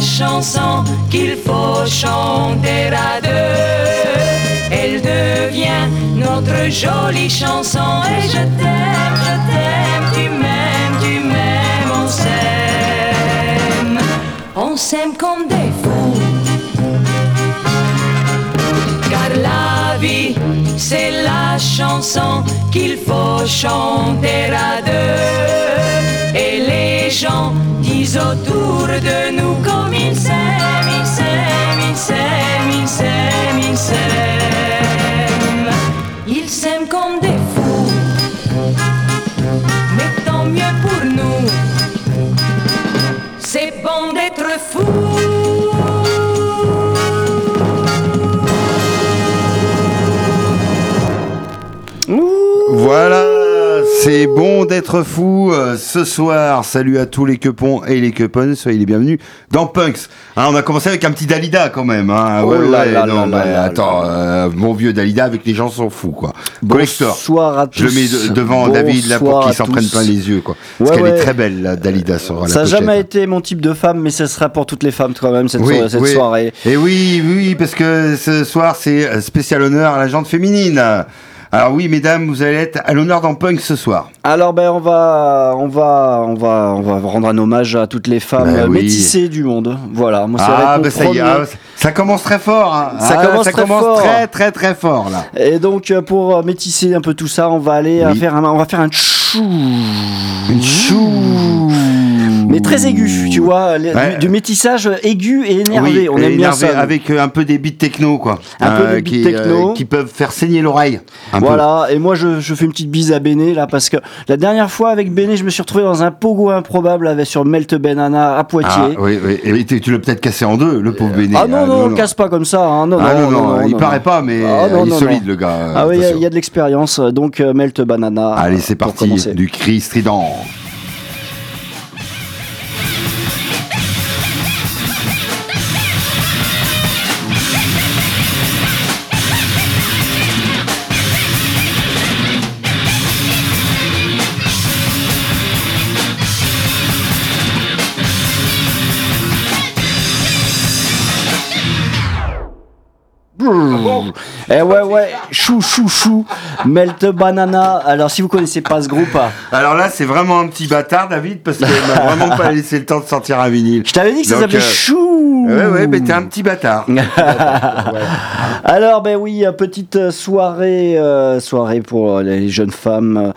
chanson qu'il faut chanter à deux. Elle devient notre jolie chanson et je t'aime, je t'aime, tu m'aimes, tu m'aimes, on s'aime. On s'aime comme des fous. Car la vie, c'est la chanson qu'il faut chanter à deux. Et les gens autour de nous comme ils s'aiment, ils s'aiment, ils s'aiment, ils s'aiment, ils s'aiment. C'est bon d'être fou euh, ce soir. Salut à tous les quepons et les quepons, soyez les bienvenus dans Punks. Hein, on a commencé avec un petit Dalida quand même. Hein. Oh Ouais, là ouais, là non, là mais là attends, euh, mon vieux Dalida avec les gens s'en fout quoi. Bonsoir à tous. Je le mets de- devant David là pour qu'il s'en prenne plein les yeux quoi. Parce Ouais, qu'elle est très belle la Dalida sur la Ça n'a jamais été mon type de femme, mais ce sera pour toutes les femmes quand même cette, Oui, so- cette oui. soirée. Et oui, oui, parce que ce soir, c'est spécial honneur à la jante féminine. Alors oui, mesdames, vous allez être à l'honneur dans Punk ce soir. Alors ben on va on va on va on va rendre un hommage à toutes les femmes Ben oui. métissées du monde. Voilà, moi Ah, bah ça y ah, ça commence très fort. hein. Ça Ah, commence ça très commence fort. très, très, très fort là. Et donc euh, pour euh, métisser un peu tout ça, on va aller euh, Oui. faire un on va faire un chou. Une chou. Mais très aigu, tu vois, Ouais. du, métissage aigu et énervé. Oui, on aime bien énervé, ça. nous. Avec euh, un peu des beats techno, quoi. Un peu des beats qui, techno. qui peuvent faire saigner l'oreille. peu. Voilà, et moi je, je fais une petite bise à Béné là parce que la dernière fois avec Béné, je me suis retrouvé dans un pogo improbable avec sur Melt Banana à Ah, Poitiers. oui, oui. Et tu, tu l'as peut-être cassé en deux, le pauvre Béné. Ah non, non, on le casse pas comme ça. hein. Non, Ah non, non, non, il non, paraît non. pas, mais Ah, non, il est non, solide, non. le gars. euh, Ah oui, il y a- y, de l'expérience, donc euh, Melt Banana. Allez, c'est parti. Du cri strident. Eh ouais, ouais, chou, chou, chou, Melt Banana. Alors, si vous connaissez pas ce groupe, ah, Alors là, c'est vraiment un petit bâtard, David, parce qu'il m'a vraiment pas laissé le temps de sortir un vinyle. je t'avais dit que ça s'appelait euh, Chou. Ouais, ouais, mais t'es un petit bâtard. Alors, ben oui, euh, petite soirée, euh, soirée pour les jeunes femmes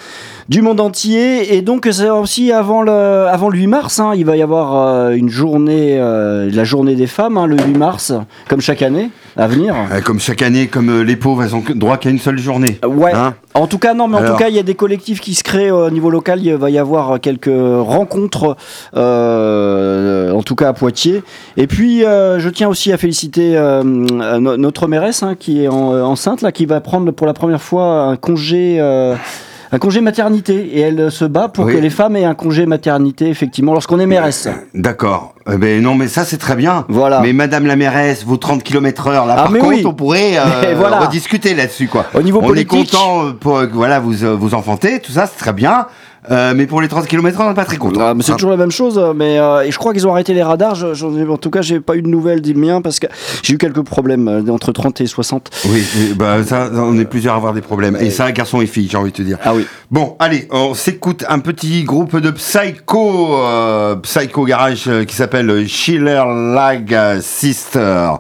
du monde entier. Et donc, c'est aussi avant le, avant le 8 mars, hein, il va y avoir euh, une journée, euh, la journée des femmes, hein, le 8 mars, comme chaque année, à venir. Euh, Comme chaque année, comme euh, les pauvres, elles ont droit qu'à une seule journée. Ouais. Hein en tout cas, non, mais en Alors. tout cas, il y a des collectifs qui se créent au niveau local. Il va y avoir quelques rencontres, euh, en tout cas à Poitiers. Et puis, euh, je tiens aussi à féliciter euh, no- notre mairesse hein, qui est en- enceinte, là, qui va prendre pour la première fois un congé. Euh, un congé maternité et elle se bat pour Oui. que les femmes aient un congé maternité effectivement lorsqu'on est mairesse. D'accord. Eh ben non, mais ça c'est très bien. Voilà. Mais Madame la mairesse, vos 30 km heure, là Ah, par mais contre, oui. on pourrait euh, Mais voilà. rediscuter là-dessus, quoi. Au niveau on politique- est content euh, pour euh, voilà, vous, euh, vous enfanter, tout ça, c'est très bien. Euh, mais pour les 30 km on n'est pas très content. Ah, c'est Hein. toujours la même chose, mais euh, et je crois qu'ils ont arrêté les radars. Je- en tout cas, j'ai pas eu de nouvelles du mien parce que j'ai eu quelques problèmes euh, entre 30 et 60. Oui, bah ça, on est plusieurs à avoir des problèmes. Et ça, garçon et fille, j'ai envie de te dire. Ah oui. Bon, allez, on s'écoute un petit groupe de Psycho, euh, Psycho Garage euh, qui s'appelle Schiller Lag Sister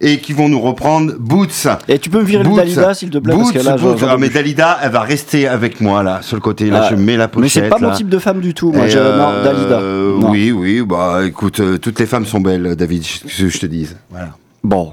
et qui vont nous reprendre Boots. Et tu peux me virer le Boots, Dalida, s'il te plaît, Boots, parce que là, Boots. Ah, mais. Dalida, elle va rester avec moi là, sur le côté. Là, Ah, je mets la pochette. Mais c'est pas mon là. type de femme du tout. Moi, je, non, euh, Dalida. Non. Oui, oui, bah écoute, euh, toutes les femmes sont belles, David, que je te dise. Voilà. Bon.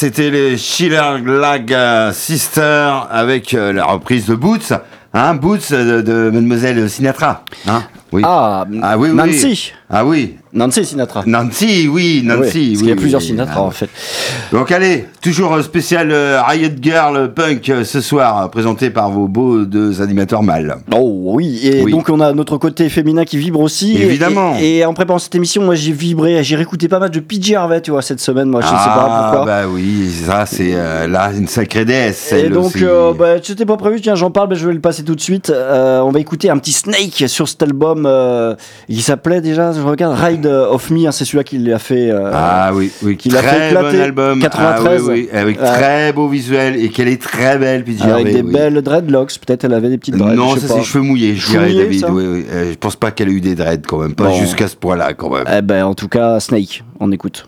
C'était les Schiller Lag Sister avec euh, la reprise de Boots, hein, Boots de, de Mademoiselle Sinatra, hein, oui. Ah, Ah oui, oui. Nancy. Ah oui, Nancy Sinatra. Nancy, oui, Nancy. Parce qu'il y oui, a plusieurs oui. Sinatra Ah, en fait. Donc allez, toujours un spécial euh, Riot Girl Punk euh, ce soir, euh, présenté par vos beaux deux animateurs mâles. Oh oui, et Oui. donc on a notre côté féminin qui vibre aussi. Évidemment. Et, et en préparant cette émission, moi j'ai vibré, j'ai réécouté pas mal de PJ Harvey, tu vois, cette semaine. Moi je sais pas ah, pourquoi. bah oui, ça c'est euh, là une sacrée déesse. Et donc, bah, c'était pas prévu, tiens, j'en parle, bah, je vais le passer tout de suite. On va écouter un petit Snake sur cet album qui s'appelait déjà, je regarde, Ride of Me, hein, c'est celui-là qui l'a fait. euh, Ah oui, oui, qu'il a très fait éclater, bon album. 93. Ah, oui, oui, avec Ouais. très beau visuel et qu'elle est très belle, puis avec des belles dreadlocks, peut-être elle avait des petites dreads. Non, ça c'est cheveux mouillés, je dirais, David. ça Oui, oui. Euh, je pense pas qu'elle ait eu des dreads quand même, pas Bon. jusqu'à ce point-là quand même. Eh ben, en tout cas, Snake, on écoute.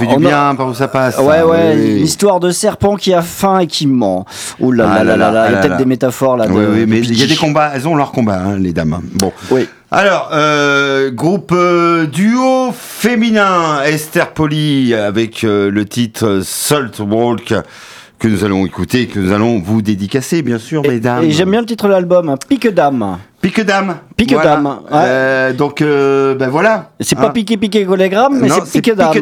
Fait du bien par où ça passe. Ouais, ouais, oui. une histoire de serpent qui a faim et qui ment. Ouh là Ah là là là, là, il y a là peut-être des métaphores là. Oui, mais il y a des combats, elles ont leur combat, hein, les dames. Bon. Oui. Alors, euh, groupe euh, duo féminin, Esther Poli, avec euh, le titre Salt Walk, que nous allons écouter, que nous allons vous dédicacer, bien sûr, Et, mesdames. et j'aime bien le titre de l'album, hein, Pique Dame. Pique Dame. Pique Voilà. Dame, ouais. Euh, donc, euh, ben voilà. C'est Hein. pas piqué piqué collégramme, mais c'est pique Dame,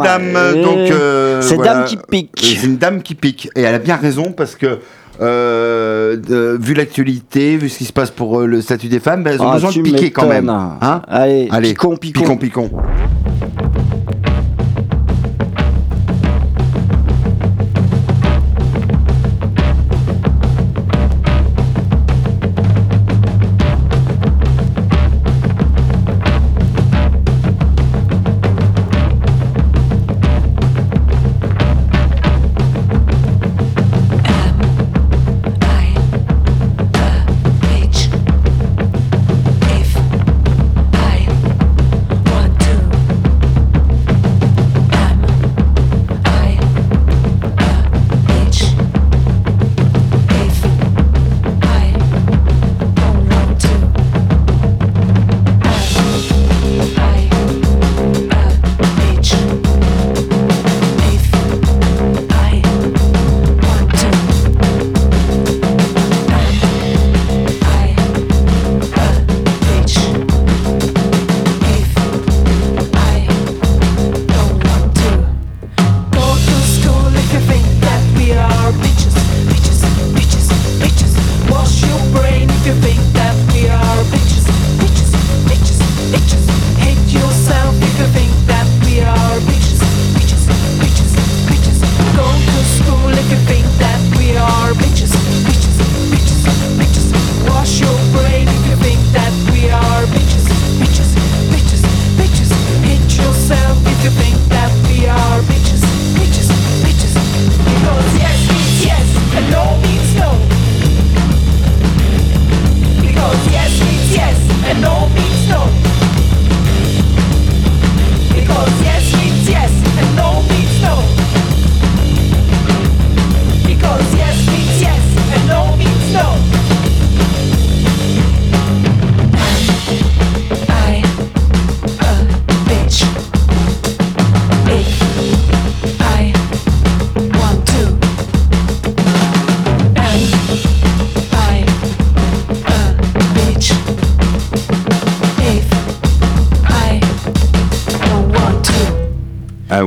Et donc. euh, c'est voilà. dame qui pique. C'est une dame qui pique. Et elle a bien raison parce que. euh, de- vu l'actualité, vu ce qui se passe pour euh, le statut des femmes, ben, elles ont Ah, besoin de piquer quand même. Hein Allez, Allez, picon, picon. picon, picon.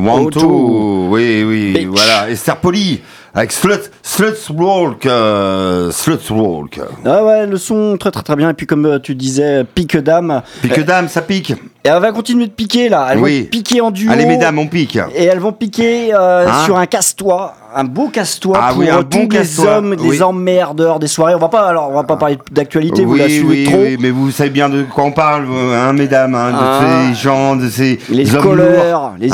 To. I want Oh, to. to. Oui, oui, Bitch. voilà. Esther Poli, avec Slut, Sluts Walk. euh, Sluts Walk. Ah ouais, le son très très très bien. Et puis comme euh, tu disais, pique dame. Pique dame, ça pique. Et elle va continuer de piquer là. Elles Oui. vont piquer en duo. Allez, mesdames, on pique. Et elles vont piquer euh, Hein sur un casse-toi, un beau casse-toi Ah pour oui, un euh, bon tous les hommes, oui. les emmerdeurs des soirées. On va pas alors, on va pas parler d'actualité, vous la oui, suivez oui, trop. oui, mais vous savez bien de quoi on parle, hein, mesdames, hein, de Ah. ces gens, de ces Les hommes scolaires, lourds, les les-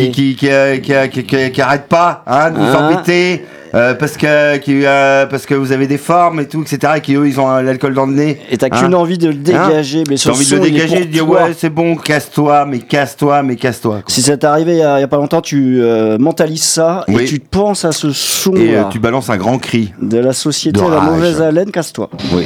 qui, qui, qui, qui, euh, qui, qui, qui- qui arrêtent pas hein, de vous Hein. embêter. euh, parce que qui, euh, parce que vous avez des formes et tout etc et qui eux ils ont euh, l'alcool dans le nez Et t'as hein. qu'une envie de le dégager, mais ce T'as envie de le dégager, de dire ouais c'est bon, casse-toi, mais casse-toi, mais casse-toi. Si ça t'est arrivé il y, a, il y a pas longtemps, tu euh, mentalises ça Oui. et tu penses à ce son Et tu balances un grand cri. de la société de la mauvaise haleine, casse-toi. Oui.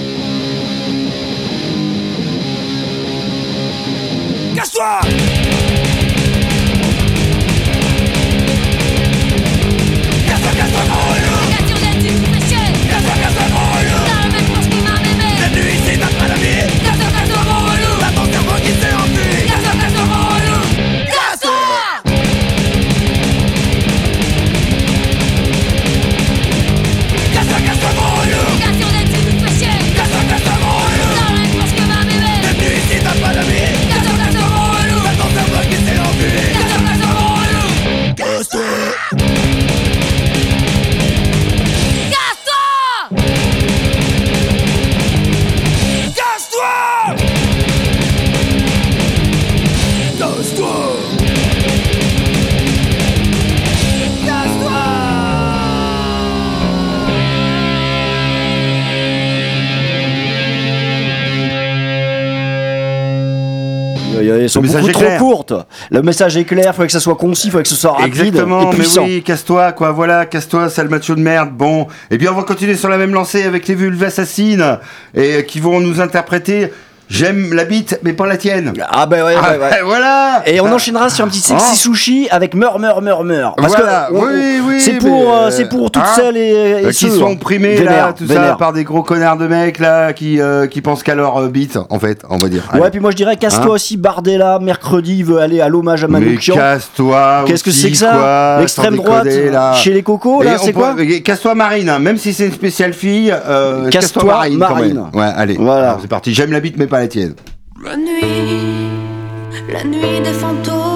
Beaucoup trop clair. courtes. Le message est clair, il faut que ça soit concis, il faut que ce soit rapide Exactement, et mais oui, casse-toi, quoi, voilà, casse-toi, sale macho de merde, bon. Et puis on va continuer sur la même lancée avec les vulves assassines, et qui vont nous interpréter J'aime la bite, mais pas la tienne. Ah bah ouais, Ah, ouais, ouais. ben voilà Et on enchaînera sur un petit sexy Oh. sushi avec meur, meur, meur, meur. Parce Voilà, que on- oui, oui, c'est pour, euh, c'est pour toutes hein, celles et, et Euh, qui ceux, sont hein. Vénère, là, tout ça, par des gros connards de mecs là, qui, euh, qui pensent qu'à leur euh, bite, en fait, on va dire. Ouais, puis moi je dirais casse-toi Hein aussi Bardella, mercredi, il veut aller à l'hommage à Manoukian. casse-toi Qu'est-ce que c'est que ça L'extrême droite là. chez les cocos, là, c'est quoi et Casse-toi Marine, hein, même si c'est une spéciale fille, Casse-toi Marine. Ouais, allez, Voilà. C'est parti. J'aime la bite, mais pas la nuit, la nuit des fantômes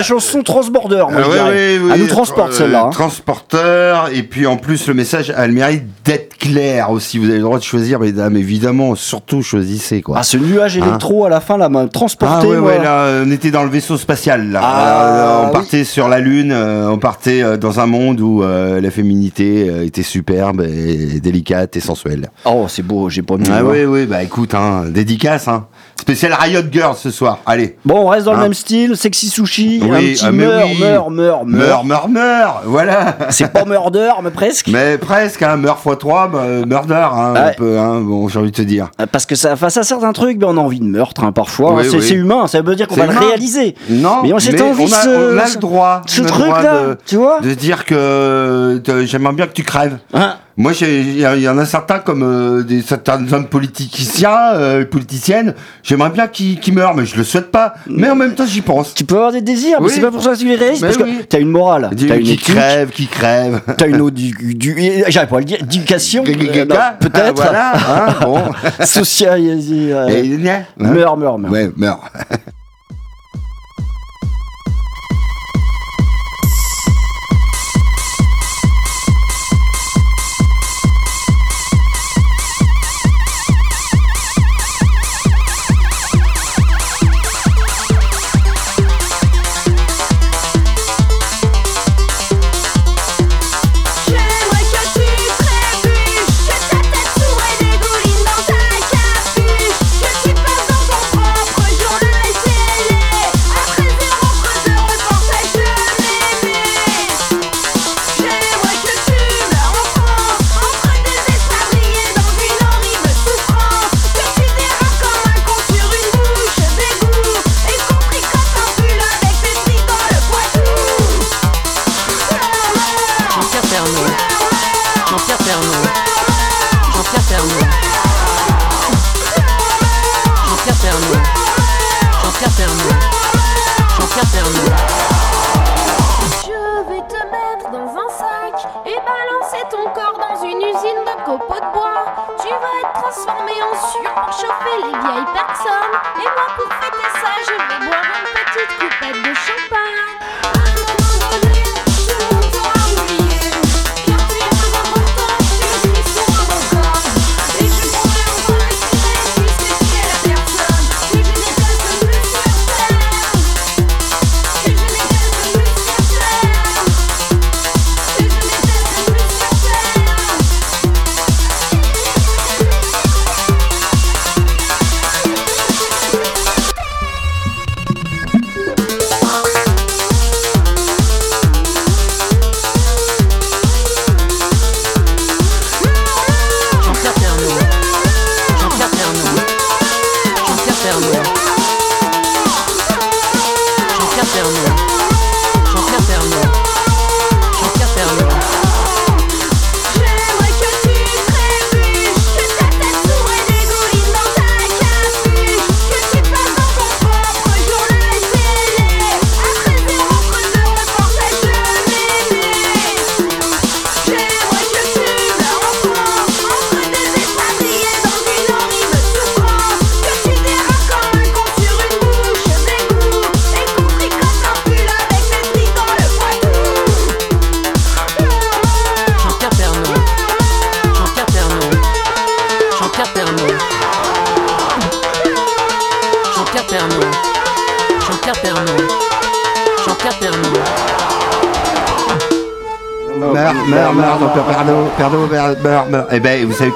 La chanson Transborder, moi Ah je ouais, dirais. ouais, ouais, Elle nous tr- transporte euh, celle-là. hein. Transporteur, et puis en plus le message, elle mérite d'être claire aussi. Vous avez le droit de choisir, mesdames, évidemment, surtout choisissez quoi. Ah, ce nuage Hein électro à la fin, là, m'a Ah transporté. ouais, moi. ouais, là, on était dans le vaisseau spatial, là. Ah, Euh, on oui. partait sur la Lune, euh, on partait euh, dans un monde où euh, la féminité euh, était superbe et délicate et sensuelle. Oh, c'est beau, j'ai pas mis. Ah le oui, oui, bah écoute, hein, dédicace, hein. Spécial Riot Girl ce soir, allez. Bon, on reste dans le Hein. même style, sexy sushi, Oui, un petit mais meur, oui. meur, meur, meur. Meurs, meurs, meurs, voilà. C'est pas murder, mais presque. Mais presque, hein, meurt x 3, bah, murder, hein, un peu, hein, bon, j'ai envie de te dire. Euh, Parce que ça, face à certains trucs, ben, on a envie de meurtre, hein, parfois. Oui, c'est humain, ça veut dire qu'on va le réaliser. Non, Mais on s'est envie on a, ce- on a le droit, Ce truc-là, tu vois de dire que euh, j'aimerais bien que tu crèves. Hein Moi, il y, en a certains comme euh, des certains hommes politiciens, euh, politiciennes. J'aimerais bien qu'ils qu'ils meurent, mais je le souhaite pas. Mais en même temps, j'y pense. Tu peux avoir des désirs, mais Oui. c'est pas pour ça que tu les réalises. Mais Parce oui. que t'as une morale, t'as une qui éthique, crève, qui crève. t'as une eau du, du j'arrive pas à le dire, éducation, euh, non, Ah, peut-être, Voilà, hein, bon. social, Et, hein, meurs, meurs, meurs. Ouais, meurs.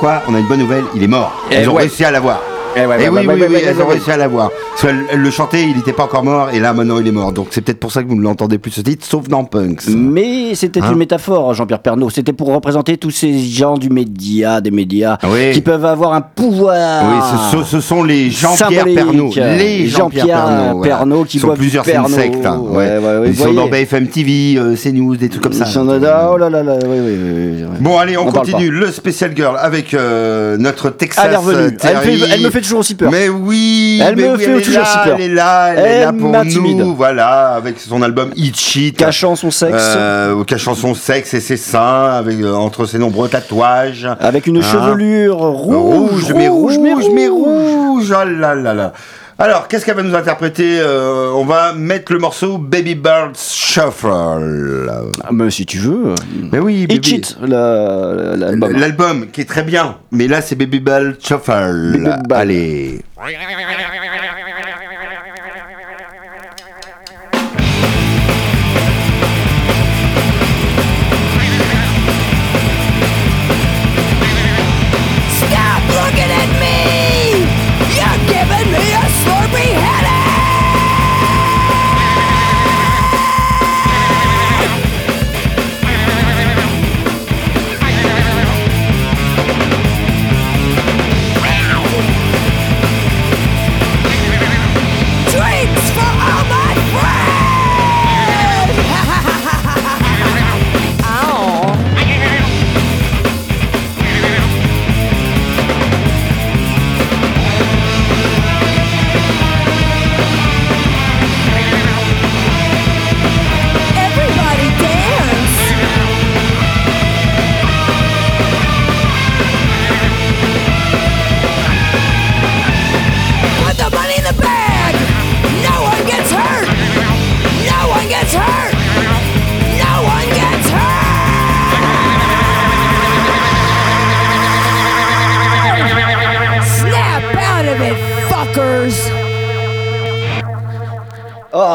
Quoi On a une bonne nouvelle, il est mort. Eh Ils ont ouais. réussi à l'avoir. Eh ouais, Eh ouais, oui, ouais, oui, ouais, oui, elles ont réussi à l'avoir. Parce qu'elle elle le chantait, il n'était pas encore mort, et là, maintenant, il est mort. Donc, c'est peut-être pour ça que vous ne l'entendez plus ce titre, sauf dans Punks. Mais c'était Hein une métaphore, Jean-Pierre Pernaut. C'était pour représenter tous ces gens du média, des médias, Oui. qui peuvent avoir un pouvoir. Oui, ce, sont- ce sont les Jean-Pierre. Pernaut. Les Jean-Pierre. Pernaut qui sont plusieurs, c'est une Pernod. secte. hein, ouais. Ouais, ouais, ouais, Ils sont dans. BFM TV, euh, CNews, des trucs comme ça. Là, oh là là là, oui, oui, oui, oui. Bon, allez, on, continue. Le Special Girl avec euh, notre Texas Ah, elle est revenue. euh, Elle, Terry. fait- elle me fait toujours aussi peur. Mais oui, Elle mais me fait elle toujours là, si peur. Elle est là, elle, est là pour nous, voilà, avec son album Shit. Cachant son sexe. Euh, cachant son sexe et ses seins, avec, euh, entre ses nombreux tatouages. Avec une Hein chevelure rouge, rouge, mais rouge, mais mais rouge. Oh là là là. Alors, qu'est-ce qu'elle va nous interpréter Euh, On va mettre le morceau Baby Bird Shuffle. Ah, mais si tu veux. Mais oui, Baby- l'album. L'album qui est très bien, mais là c'est Baby Bird Shuffle. Baby. Allez.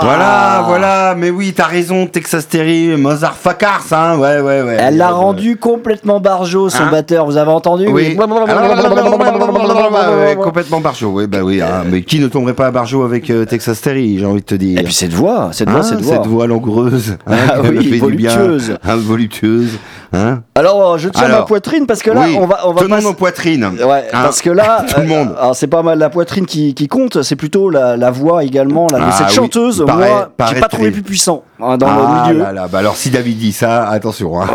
Voilà, voilà, mais oui, t'as raison, Texas Terry, Mozart Fakars, hein, ouais, ouais, ouais. Elle l'a Euh, rendu complètement barjot, son Hein batteur, vous avez entendu Oui. Ah, complètement Barjot, oui, bah oui, hein, mais qui ne tomberait pas à Barjot avec euh, Texas Terry, j'ai envie de te dire. Et puis cette voix, cette voix, Hein, cette voix. cette voix langoureuse, hein, Ah oui, voluptueuse. Hein, voluptueuse, hein. Alors, je tiens Alors, ma poitrine parce que là, oui, on va, on va tenons pas- nos poitrines. Ouais, Hein, parce que là, tout le monde. euh, c'est pas mal la poitrine qui, qui compte, c'est plutôt la, la voix également là, Ah cette oui, chanteuse. paraît- Moi, j'ai pas trouvé plus puissant hein, dans ah le milieu. là là, bah alors si David dit ça, attention. Hein.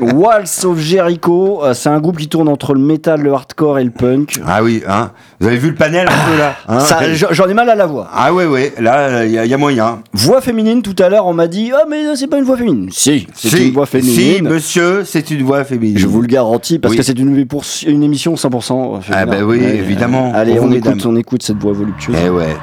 Oh. Waltz of Jericho, euh, c'est un groupe qui tourne entre le metal, le hardcore et le punk. ah oui, hein. Vous avez vu le panel un peu là Ça, j'en ai mal à la voix. Ah ouais, ouais, là, il y, a- y a moyen. Voix féminine, tout à l'heure, on m'a dit Ah, mais c'est pas une voix féminine. Si, c'est Si, une voix si, monsieur, c'est une voix féminine. Je vous le garantis, parce Oui. que c'est une, émission 100% féminine. Ah bah oui, évidemment. Allez, Pour on vous, écoute, on écoute cette voix voluptueuse. Eh ouais.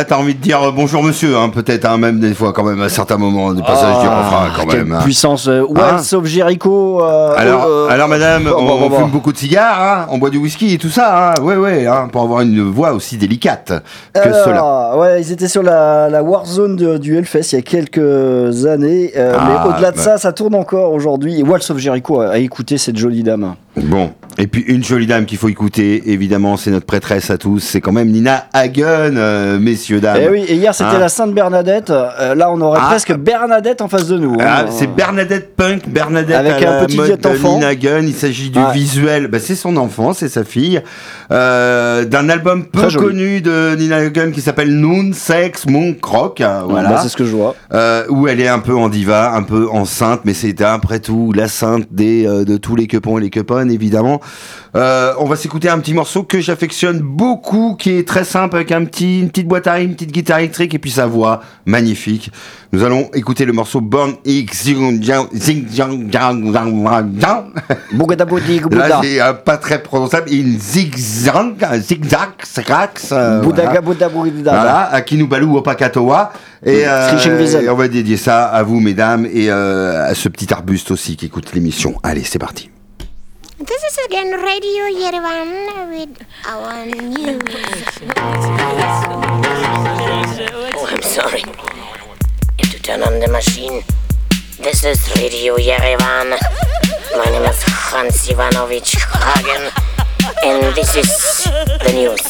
Là, t'as envie de dire euh, bonjour monsieur, hein, peut-être, hein, même des fois, quand même, à certains moments, du passage du refrain, quand Ah, quelle même. hein. puissance. euh, of Jericho. euh, Alors, euh, alors madame, bon, on, bon, bon, on bon. fume beaucoup de cigares, hein, on boit du whisky et tout ça, hein, ouais, ouais, hein, pour avoir une voix aussi délicate que Alors, cela. Ouais, ils étaient sur la, la Warzone de- du Hellfest il y a quelques années. euh, Ah, mais au-delà de bah. ça, ça tourne encore aujourd'hui. Et Waltz of Jericho a écouté cette jolie dame. Bon, et puis une jolie dame qu'il faut écouter, évidemment, c'est notre prêtresse à tous, c'est quand même Nina Hagen, euh, messieurs, dames. Et oui, et hier c'était Hein la Sainte Bernadette. Euh, là, on aurait Ah. presque Bernadette en face de nous. Ah, hein. c'est Bernadette Punk, Bernadette Avec à un la petit mode enfant. Nina Gunn. Il s'agit du Ouais. visuel, bah, c'est son enfant, c'est sa fille, euh, d'un album peu Très joli. connu de Nina Gunn qui s'appelle Noon Sex Monk Rock, euh, voilà, Bah, c'est ce que je vois. Où elle est un peu en diva, un peu en sainte, mais c'était après tout la sainte des de tous les quepons et les queponnes évidemment. Euh, on va s'écouter un petit morceau que j'affectionne beaucoup, qui est très simple avec un petit une petite boîte à rythme, une petite guitare électrique et puis sa voix magnifique. Nous allons écouter le morceau Born X Là c'est euh, pas très prononçable, une zigzag, zigzag, srax. euh, Bouddha, voilà. Voilà, à Kinubalu Opakatoa. Et, euh, et on va dédier ça à vous, mesdames, et euh, à ce petit arbuste aussi qui écoute l'émission. Allez, c'est parti. This is again Radio Yerevan with our news. Oh, I'm sorry. You have to turn on the machine. This is Radio Yerevan. My name is Hans Ivanovich Hagen, and this is the news.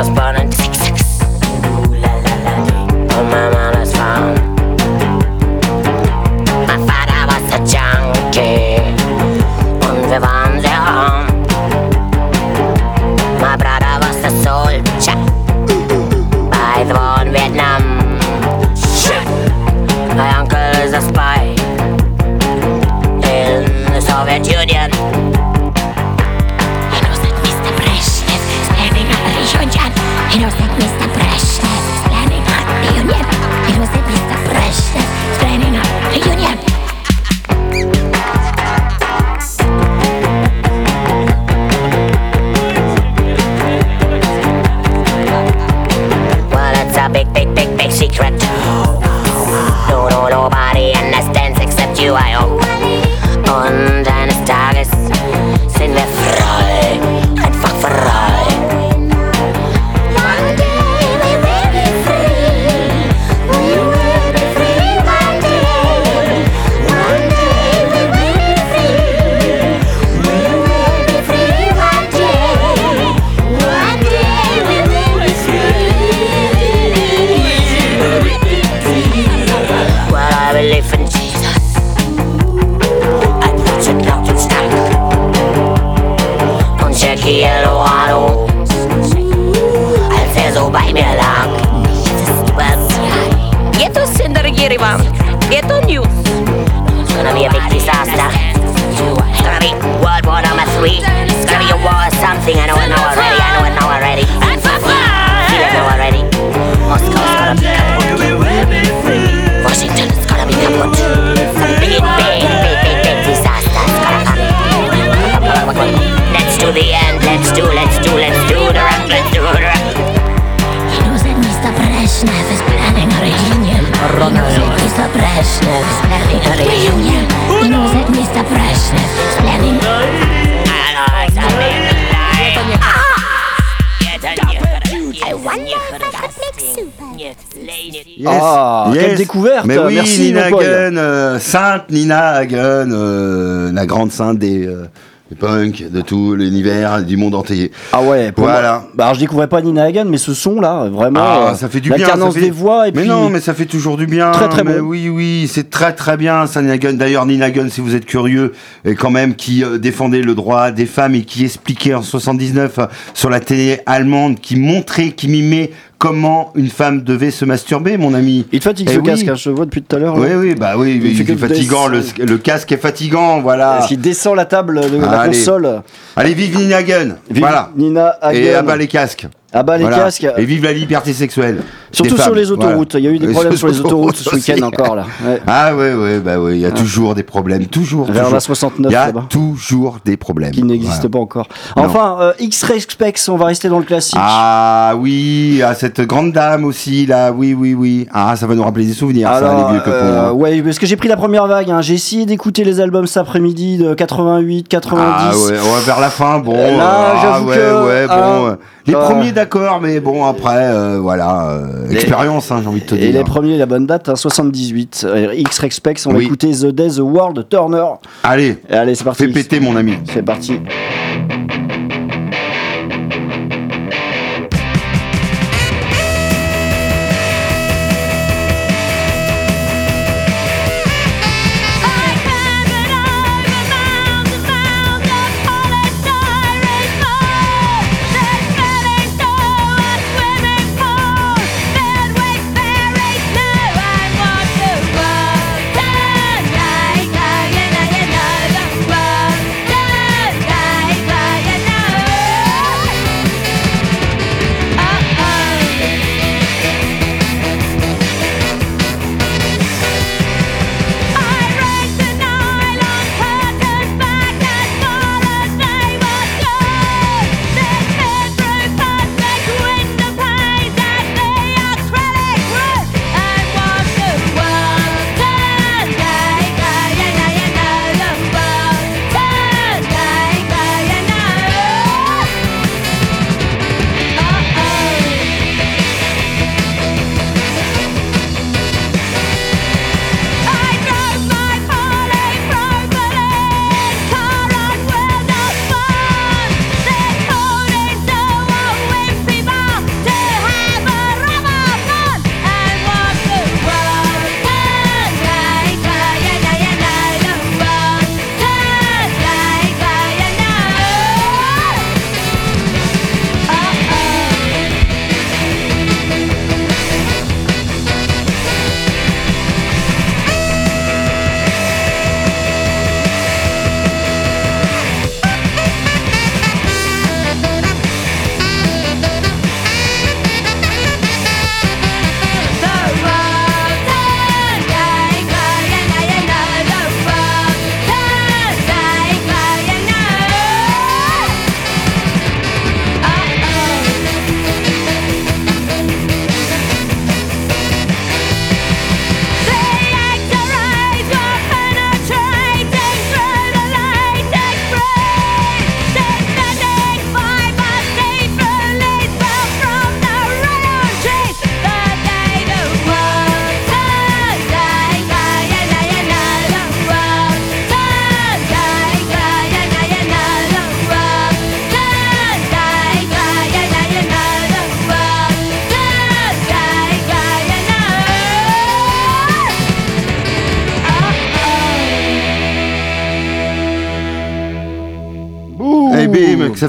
estabas para Eloado. Als er so bei mir lag. Was? Get us in der Yerevan. Get on news. Gonna be a big disaster. It's gonna be World War number three. It's gonna be a war or something. I know it now already. I know it now already. Feel it now already. Moscow's gonna be kaputt. Washington is gonna be kaputt. Yes. Yes, Ah, quelle découverte. Mais oui, Merci, Nina. Hagen, euh, sainte Nina Hagen, euh, la grande sainte des, euh, des punks, de tout l'univers, du monde entier. Ah ouais, Voilà. moi- bah, alors, je découvrais pas Nina Hagen, mais ce son là, vraiment. Ah, euh, ça fait du bien. Ça fait- des voix et mais puis. non, mais ça fait toujours du bien. Très, très mais bon. Oui, oui, c'est très très bien. Ça, Nina Hagen. D'ailleurs, Nina Hagen, si vous êtes curieux, et quand même, qui euh, défendait le droit des femmes et qui expliquait en 79 euh, sur la télé allemande, qui montrait, qui mimait comment une femme devait se masturber, mon ami. Il te fatigue Eh ce oui. casque, hein, je vois depuis tout à l'heure. Oui, oui, bah oui, Il c'est fatigant. Le, casque est fatigant, voilà. Qu'il descend la table de la Allez. console? Allez, vive Nina Hagen. Voilà. Nina Hagen. Et abat les casques. Ah bah les Voilà. casques. Et vive la liberté sexuelle. Surtout sur les autoroutes. Il y a eu des problèmes sur les autoroutes ce week-end encore là. Ouais. Ah ouais, ouais, bah ouais, il y a toujours des problèmes, toujours. Vers toujours. la 69 Il y a toujours des problèmes. Qui n'existe Voilà. pas encore. Enfin, euh, X-Ray Specs, on va rester dans le classique. Ah oui, à cette grande dame aussi là, oui, oui, oui. Ah, ça va nous rappeler des souvenirs, ça, les vieux euh, hein. ouais, parce que j'ai pris la première vague. hein. J'ai essayé d'écouter les albums cet après-midi de 88, 90. Ah ouais, ouais, vers la fin, bon. Euh, là, ah j'avoue ouais, que, ouais, bon. Hein, les euh, premiers d'accord, mais bon après, euh, voilà, euh, expérience, hein, j'ai envie de te Et dire. les premiers, la bonne date, hein, 78. Euh, X-Ray Specs, on va Oui. écouter The Day, The World, Turner. Allez, Et allez, c'est parti. fais péter mon ami. C'est parti.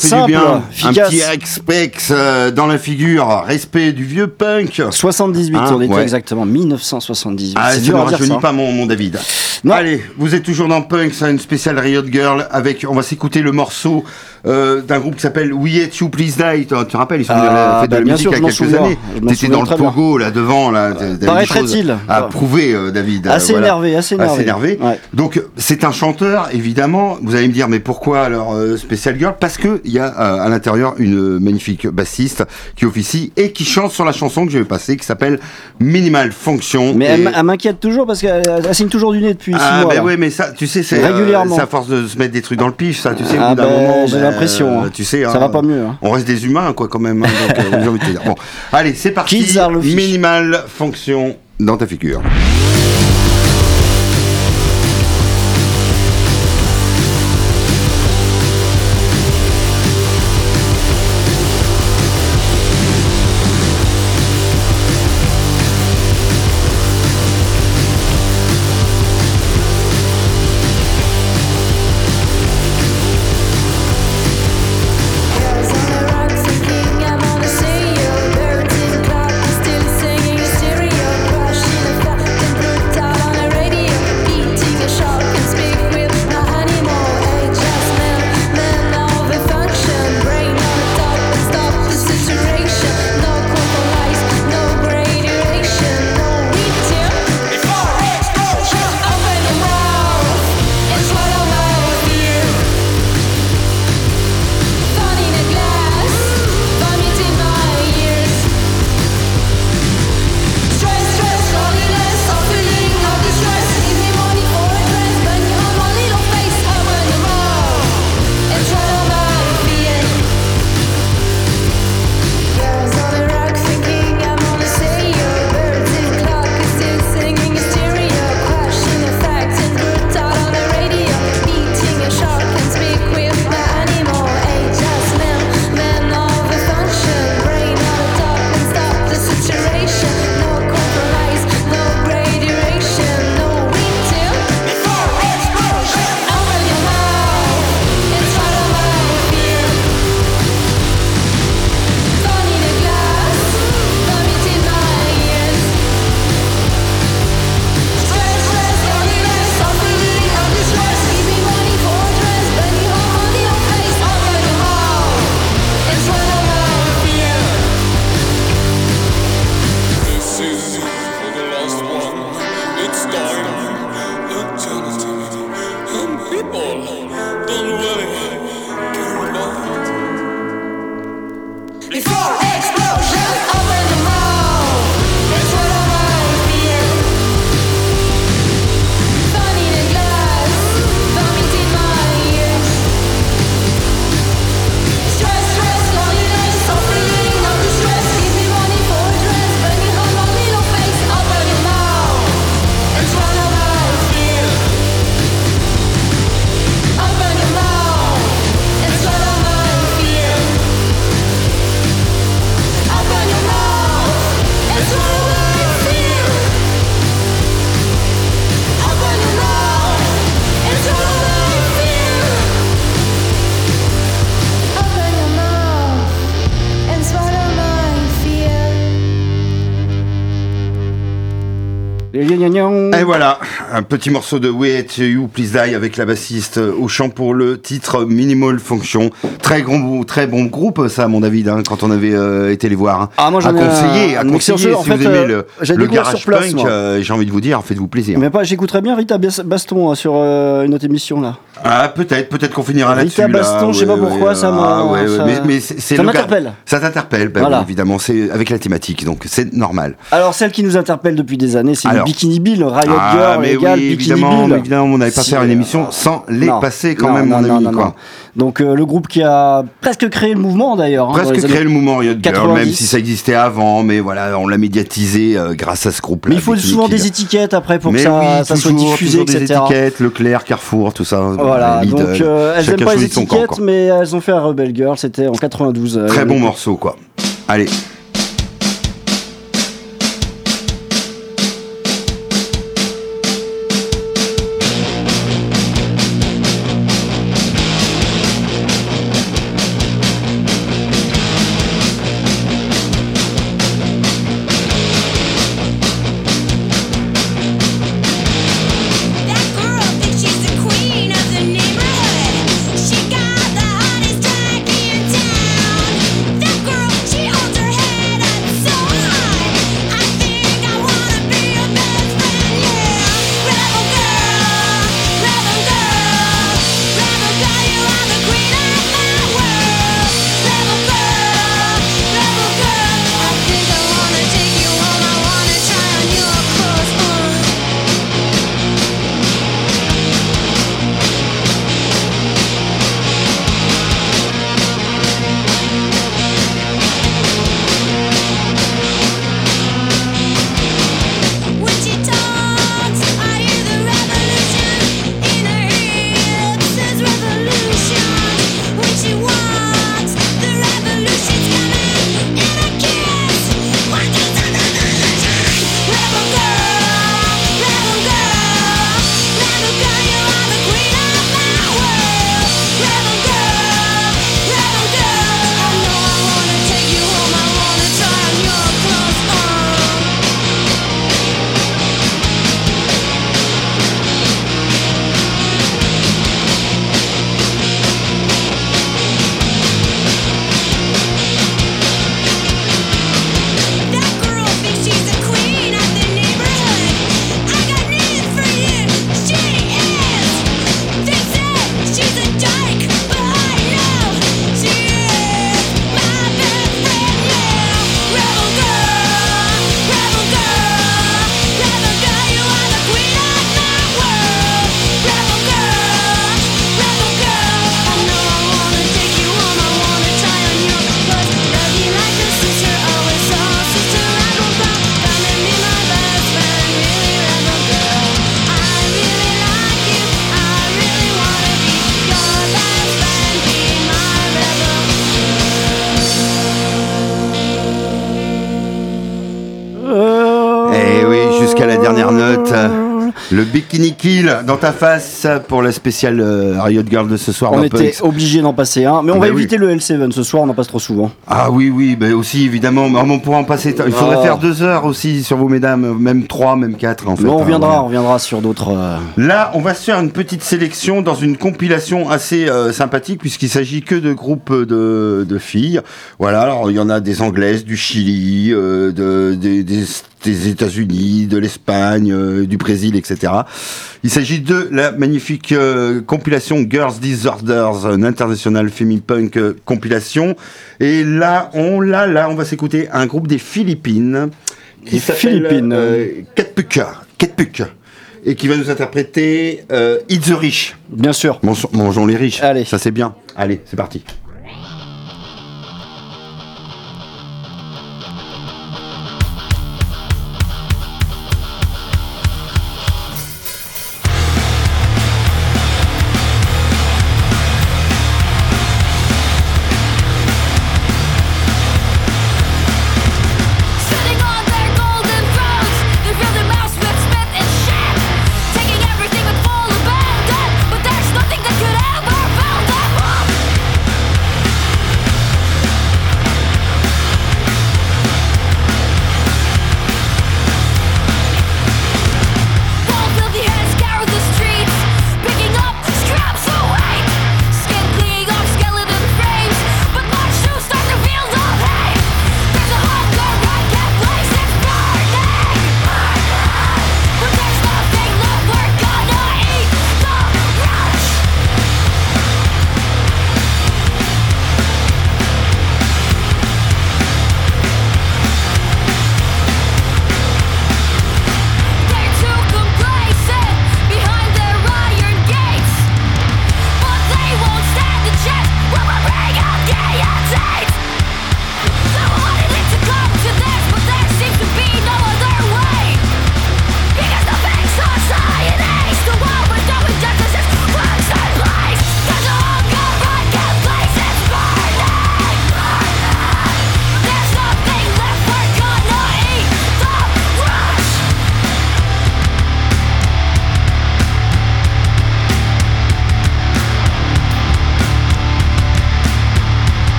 Ça fait Simple, du bien. efficace. Un petit expex euh, dans la figure, respect du vieux punk. 78, Hein, on était ouais. exactement 1978. Ah, ça ne ça. pas mon, mon David. Non. Allez, vous êtes toujours dans Punk, c'est une spéciale Riot Girl avec, on va s'écouter le morceau euh, d'un groupe qui s'appelle We Hate You Please Die. Tu te rappelles, ils sont Ah, fait de bah, la bien musique sûr, il y a quelques souviens. années. T'étais dans le pogo là devant là. Paraîtrait-il. À Bah. prouver, euh, David. Assez Voilà. énervé, assez énervé. énervé. Ouais. Donc c'est un chanteur, évidemment. Vous allez me dire, mais pourquoi alors euh, Special Girl? Parce que il y a euh, à l'intérieur une magnifique bassiste qui officie et qui chante sur la chanson que je vais passer, qui s'appelle Minimal Function. Mais Et- elle, m'inquiète toujours parce qu'elle elle signe toujours du nez depuis 6 ah mois. mais ça, tu sais, c'est Régulièrement. euh, à force de se mettre des trucs dans le pif, ça, tu sais. au Ah bout d'un moment, j'ai ben, l'impression, euh, hein. Tu sais, Ça hein, va pas mieux, hein. On reste des humains, quoi, quand même. hein, donc, euh. Bon, allez, c'est parti. Minimal fonction dans ta figure. Un petit morceau de We You Please Die avec la bassiste au chant pour le titre Minimal Function. Très bon, très bon groupe, ça, mon David, hein, quand on avait euh, été les voir. hein. Ah, moi, j'en à conseiller, à conseiller, si fait, vous aimez euh, le, j'ai le garage sur place, punk, euh, j'ai envie de vous dire, faites-vous plaisir. Mais pas, j'écouterais bien Rita Bas- Baston euh, sur euh, une autre émission là. Ah, peut-être, peut-être qu'on finira là-dessus. Rita là, Baston, je sais ouais, pas pourquoi, ouais, ça m'a- ouais, ouais, ça- mais, mais ça m'interpelle. Ça t'interpelle, bah Voilà. oui, évidemment, c'est avec la thématique, donc c'est normal. Alors celle qui nous interpelle depuis des années, c'est. Bikini Bill, Riot Ah, Girl, mais les oui, évidemment, évidemment, on n'avait pas Si, faire une euh, émission sans les non, passer quand non, même, non, mon ami. quoi. Donc euh, le groupe qui a presque créé le mouvement d'ailleurs. hein, Presque créé le mouvement Riot Girl, 90. même si ça existait avant, mais voilà, on l'a médiatisé euh, grâce à ce groupe-là. Mais il faut souvent des étiquettes après pour mais que ça, oui, ça soit toujours, diffusé, toujours des etc. étiquettes, Leclerc, Carrefour, tout ça. Voilà, donc euh, elles n'aiment pas les camp, étiquettes, mais elles ont fait un Rebel Girl, c'était en 92. euh, Très bon morceau, quoi. Allez. Dans ta face pour la spéciale euh, Riot Girl de ce soir. On était obligé d'en passer un, mais on Bah va oui. éviter le L7 ce soir, on en passe trop souvent. Ah oui, oui, bah aussi évidemment. Mais on pourra en passer. Il faudrait Ah. faire deux heures aussi sur vous, mesdames. Même trois, même quatre en fait. Mais on hein, reviendra, voilà. on reviendra sur d'autres. euh, Là, on va se faire une petite sélection dans une compilation assez euh, sympathique puisqu'il s'agit que de groupes de, de filles. Voilà, alors il y en a des anglaises, du Chili, euh, de, des, des, des États-Unis, de l'Espagne, euh, du Brésil, etc. Il s'agit de la magnifique euh, compilation Girls Disorders, une international female punk euh, compilation. Et là, on là, là, on va s'écouter un groupe des Philippines qui s'appelle Philippines. Catpuca. Catpuca. Et qui va nous interpréter It's the Rich. Bien sûr. Mangeons, mangeons les riches. Allez. Ça c'est bien. Allez, c'est parti.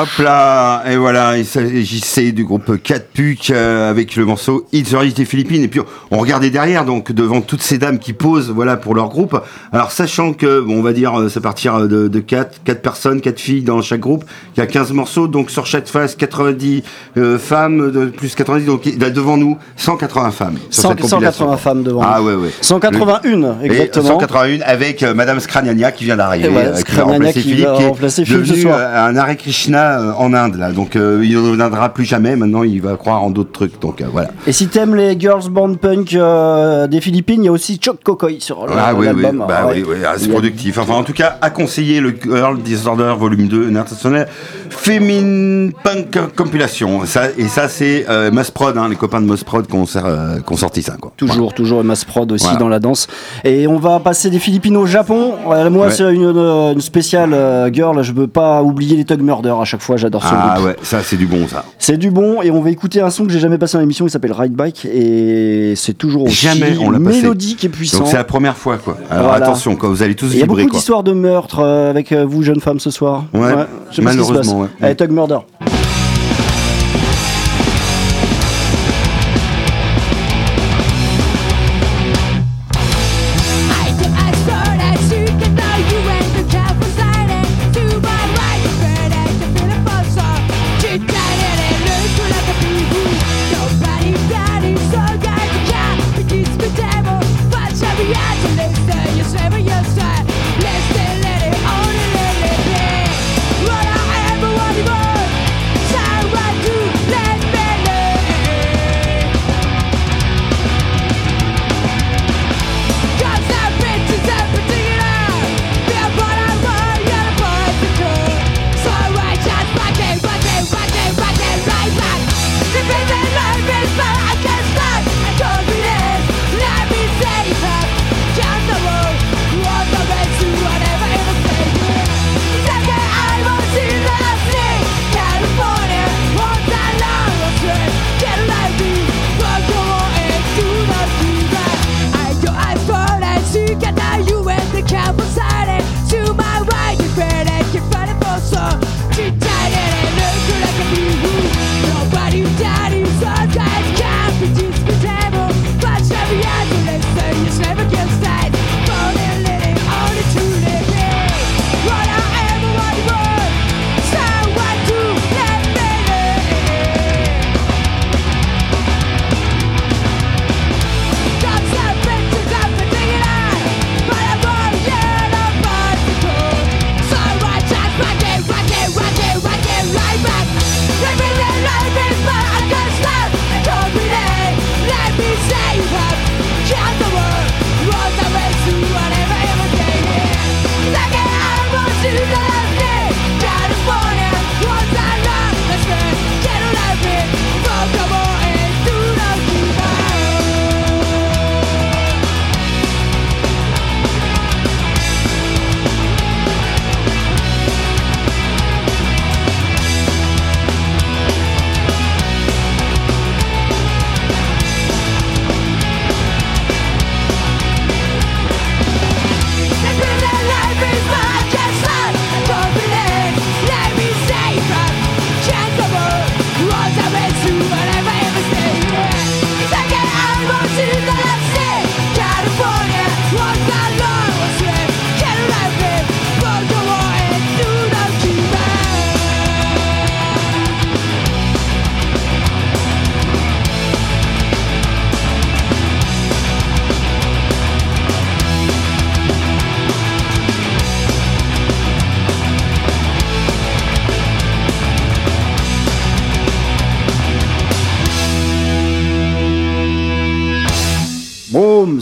Hop là, et voilà, il s'agissait du groupe 4 Puc euh, avec le morceau It's the des Philippines. Et puis on regardait derrière, donc devant toutes ces dames qui posent, voilà, pour leur groupe. Alors sachant que, bon, on va dire, euh, c'est partir de, de 4, 4 personnes, 4 filles dans chaque groupe, il y a 15 morceaux, donc sur chaque face 90 euh, femmes, de, plus 90, donc il y a devant nous 180 femmes. sur 100 cette compilation. 180 femmes devant Ah nous. ouais, ouais. 181, Et exactement. 181 avec euh, Madame Scraniania qui vient d'arriver. Voilà, euh, qui qui Philippe, va qui est euh, un Hare Krishna euh, en Inde là. Donc euh, il ne reviendra plus jamais. Maintenant il va croire en d'autres trucs. Donc euh, voilà. Et si t'aimes les girls band punk des Philippines, il y a aussi Choc Cocoy sur le- Ah oui, oui, l'album. bah Ouais. oui, oui, ah, c'est productif. Enfin, en tout cas, à conseiller le Girl Disorder Volume 2 international Féminin Punk Compilation. Ça, et ça, c'est euh, Masprod, hein, les copains de Masprod qui ont, euh, sorti ça. Quoi. Toujours, toujours Mass Prod aussi Voilà. dans la danse. Et on va passer des Philippines au Japon. Moi, Ouais. c'est une, une spéciale girl. Je veux pas oublier les Tug Murder à chaque fois. J'adore ce Ah groupe. ouais, ça c'est du bon ça. C'est du bon. Et on va écouter un son que j'ai jamais passé dans l'émission. Il s'appelle Ride Bike. Et c'est toujours aussi Jamais on l'a mélodique et puissant. Donc c'est la première fois quoi. Alors Voilà. attention, quoi, vous allez tous Et Il y a vibrer beaucoup d'histoires de meurtre euh, avec euh, vous, jeunes femmes, ce soir. Ouais, qui malheureusement, ouais. Allez, Tug Murder.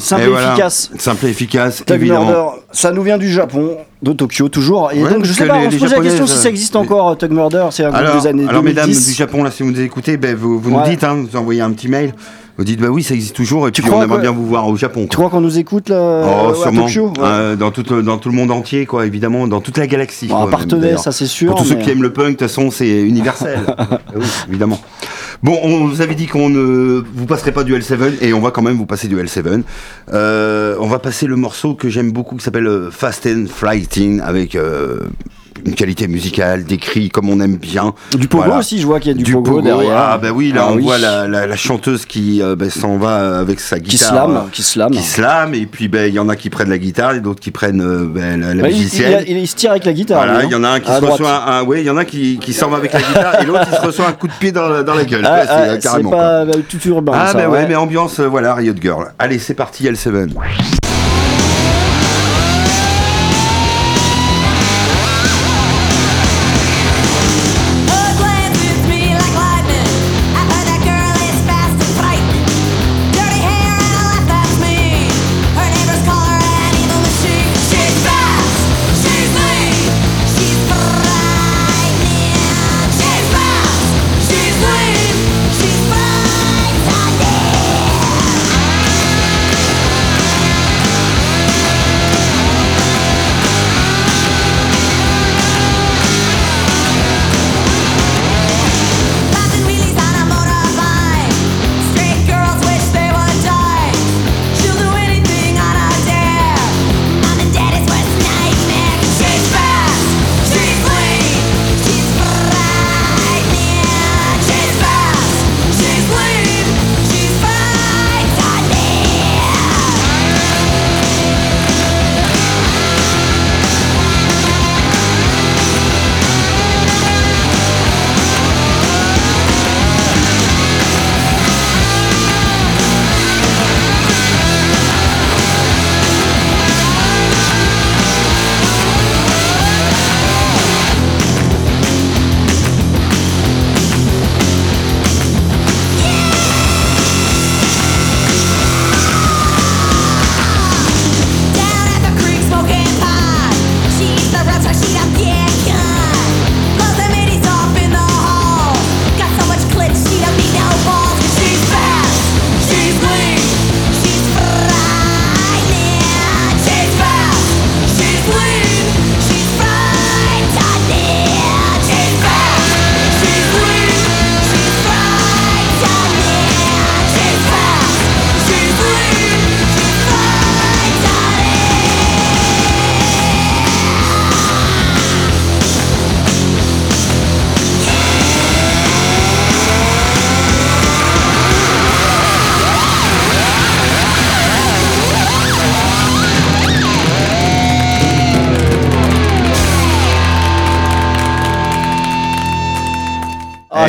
Simple et, voilà. efficace. Simple et efficace, Tag évidemment. Murder, ça nous vient du Japon, de Tokyo toujours. Et Ouais, donc je sais pas, les- on se les pose la question si ça existe euh, encore, Tug Murder, c'est un Alors, des années alors mesdames 2010. du Japon, là, si vous nous écoutez, ben, vous, vous nous dites, hein, vous envoyez un petit mail. Vous dites, bah oui, ça existe toujours, et puis on aimerait bien vous voir au Japon. Tu crois qu'on nous écoute là Oh, à. Tokyo Ouais. Euh, dans, tout, dans tout le monde entier, quoi, évidemment, dans toute la galaxie. Bon, quoi, même, ça c'est sûr. Pour tous ceux qui aiment le punk, de toute façon, c'est universel. Ah oui, évidemment. Bon, on vous avait dit qu'on ne vous passerait pas du L7, et on va quand même vous passer du L7. Euh, on va passer le morceau que j'aime beaucoup, qui s'appelle Fast and Flighting, avec euh, une qualité musicale, décrit comme on aime bien. Du pogo Voilà. aussi, je vois qu'il y a du, pogo, derrière. Ah bah oui, là Ah on oui. voit la, la- la chanteuse qui euh, bah, s'en va avec sa Qui guitare. slame, euh, qui slame. qui slame, et puis ben, il y en a qui prennent la guitare, et d'autres qui prennent euh, ben, la, la Bah, il, il- musicienne. il- il se tire avec la guitare. Voilà, il y en a un qui se reçoit un, ouais, il y en a qui, qui s'en va avec la guitare et l'autre qui se reçoit un coup de pied dans la, dans la gueule. Ah, Ouais, c'est, ah, euh, c'est pas bah, tout urbain. Ah ça, bah ouais, mais ambiance, euh, voilà, Riot Girl. Allez, c'est parti, L7.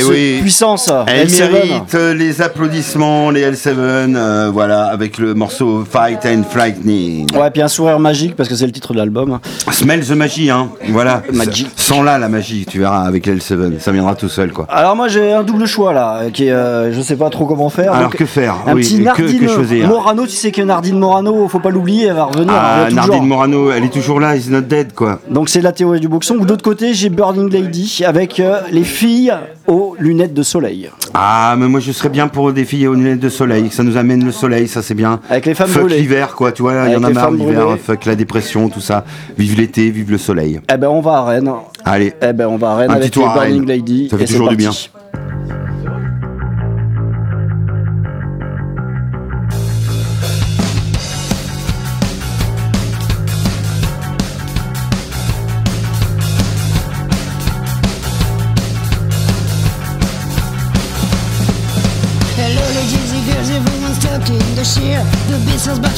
Ah, oui. puissance. Elle L7. mérite euh, les applaudissements, les L7, euh, voilà, avec le morceau Fight and Frightening. Ouais, puis un sourire magique parce que c'est le titre de l'album. Smell the magie, hein, voilà. Magic. Sans là la magie, tu verras, avec les L7, ça viendra tout seul, quoi. Alors moi j'ai un double choix là, qui est, euh, je sais pas trop comment faire. Alors Donc, que faire Un Oui, petit que- Nardine que choisir Morano, tu sais que Nardine Morano, faut pas l'oublier, elle va revenir. Ah. Nardine Morano, elle est toujours là, is not dead, quoi. Donc c'est la théorie du boxon. Ou d'autre côté, j'ai Burning Lady avec euh, les filles aux lunettes de soleil. Ah, mais moi je serais bien pour des filles aux lunettes de soleil, ça nous amène le soleil, ça c'est bien. Avec les femmes Fuck l'hiver, quoi, tu vois, il y en a marre l'hiver, fuck la dépression, tout ça. Vive l'été, vive le soleil. Eh ben on va à Rennes. Allez. Eh ben on va à Rennes Un avec les Burning. Lady. Ça fait toujours du parti. The business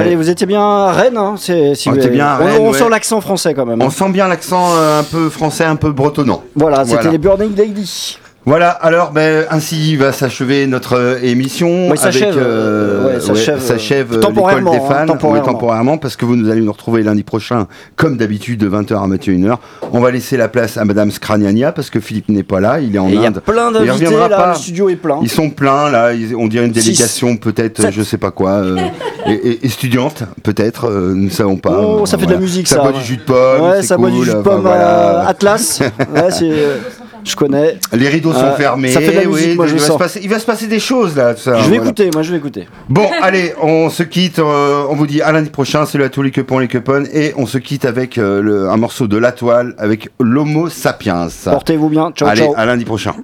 Allez, vous étiez bien à Rennes, hein, c'est, si On vous- bien à on- Rennes, on ouais. sent l'accent français quand même. hein. On sent bien l'accent euh, un peu français, un peu bretonnant. Voilà, c'était Voilà. les Burning Lady. Voilà, alors ben, ainsi va s'achever notre euh, émission. Oui, s'achève, avec, euh, ouais, s'achève, euh, euh, temporairement, des hein, fans. temporairement. Oui, temporairement, parce que vous nous allez nous retrouver lundi prochain, comme d'habitude, de 20h à 21h. On va laisser la place à Madame Scraniania, parce que Philippe n'est pas là, il est en Et il y a Inde. plein d'invités là, pas. le studio est plein. Ils sont pleins là, ils- on dirait une délégation peut-être, je sais pas quoi, euh, étudiante peut-être, euh, nous ne savons pas. Oh, ça fait de la musique, ça. ça, boit ouais. du jus de pomme, Ouais, ça boit du jus de pomme Atlas. Je connais. Les rideaux sont Euh, fermés. ça fait de la musique, oui, moi, je il, va sens. se passer, il va se passer des choses là. tout ça, je vais voilà. écouter, moi je vais écouter. Bon, allez, on se quitte. euh, on vous dit à lundi prochain. Salut à tous les cupons, les cupons. Et on se quitte avec euh, le- un morceau de La Toile avec l'Homo sapiens. Portez-vous bien. Ciao, allez, ciao. à lundi prochain.